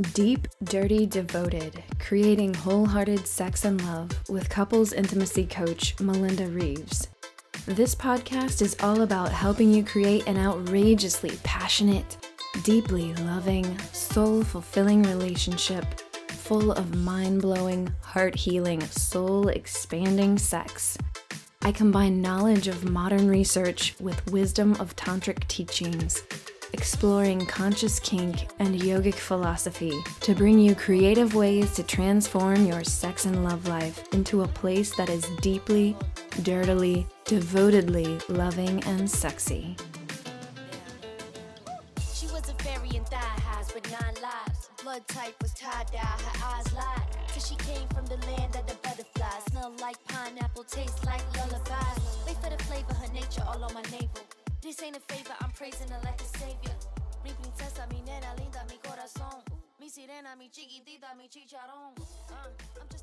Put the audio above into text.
Deep, Dirty, Devoted, creating wholehearted sex and love with couples intimacy coach Melinda Reaves. This podcast is all about helping you create an outrageously passionate, deeply loving, soul fulfilling relationship full of mind blowing, heart healing, soul expanding sex. I combine knowledge of modern research with wisdom of tantric teachings, exploring conscious kink and yogic philosophy to bring you creative ways to transform your sex and love life into a place that is deeply, dirtily, devotedly loving and sexy. She was a fairy in thigh highs with nine lives. Blood type was her eyes lied. She came from the land of the butterflies. Smell like pineapple, taste like lullabies. Wait for the flavor, her nature all on my navel. This ain't a favor, I'm praising her Mi chiquitita, mi chicharrón. Uh, I'm